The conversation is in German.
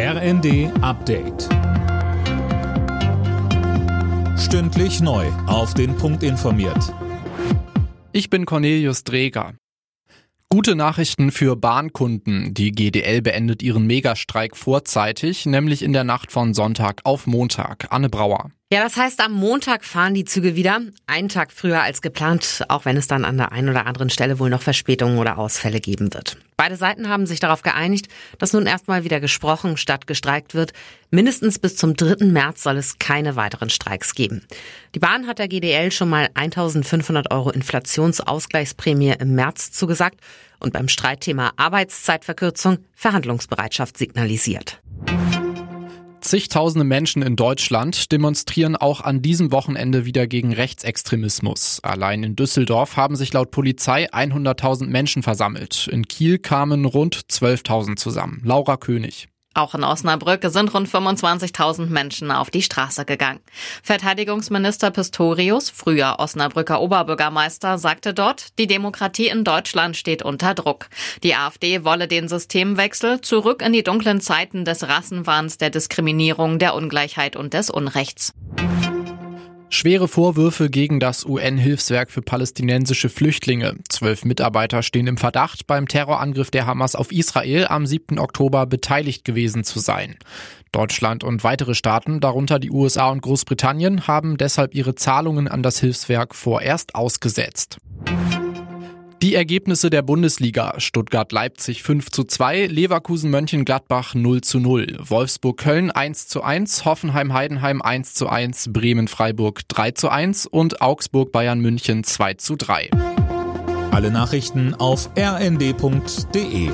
RND Update. Stündlich neu. Auf den Punkt informiert. Ich bin Cornelius Dreger. Gute Nachrichten für Bahnkunden. Die GDL beendet ihren Megastreik vorzeitig, nämlich in der Nacht von Sonntag auf Montag. Anne Brauer. Ja, das heißt, am Montag fahren die Züge wieder. Einen Tag früher als geplant, auch wenn es dann an der einen oder anderen Stelle wohl noch Verspätungen oder Ausfälle geben wird. Beide Seiten haben sich darauf geeinigt, dass nun erstmal wieder gesprochen statt gestreikt wird. Mindestens bis zum 3. März soll es keine weiteren Streiks geben. Die Bahn hat der GDL schon mal 1500 Euro Inflationsausgleichsprämie im März zugesagt und beim Streitthema Arbeitszeitverkürzung Verhandlungsbereitschaft signalisiert. Zigtausende Menschen in Deutschland demonstrieren auch an diesem Wochenende wieder gegen Rechtsextremismus. Allein in Düsseldorf haben sich laut Polizei 100.000 Menschen versammelt. In Kiel kamen rund 12.000 zusammen. Laura König. Auch in Osnabrück sind rund 25.000 Menschen auf die Straße gegangen. Verteidigungsminister Pistorius, früher Osnabrücker Oberbürgermeister, sagte dort, die Demokratie in Deutschland steht unter Druck. Die AfD wolle den Systemwechsel zurück in die dunklen Zeiten des Rassenwahns, der Diskriminierung, der Ungleichheit und des Unrechts. Schwere Vorwürfe gegen das UN-Hilfswerk für palästinensische Flüchtlinge. Zwölf Mitarbeiter stehen im Verdacht, beim Terrorangriff der Hamas auf Israel am 7. Oktober beteiligt gewesen zu sein. Deutschland und weitere Staaten, darunter die USA und Großbritannien, haben deshalb ihre Zahlungen an das Hilfswerk vorerst ausgesetzt. Die Ergebnisse der Bundesliga. Stuttgart-Leipzig 5 zu 2, Leverkusen-Mönchengladbach 0 zu 0, Wolfsburg-Köln 1 zu 1, Hoffenheim-Heidenheim 1 zu 1, Bremen-Freiburg 3 zu 1 und Augsburg-Bayern-München 2 zu 3. Alle Nachrichten auf rnd.de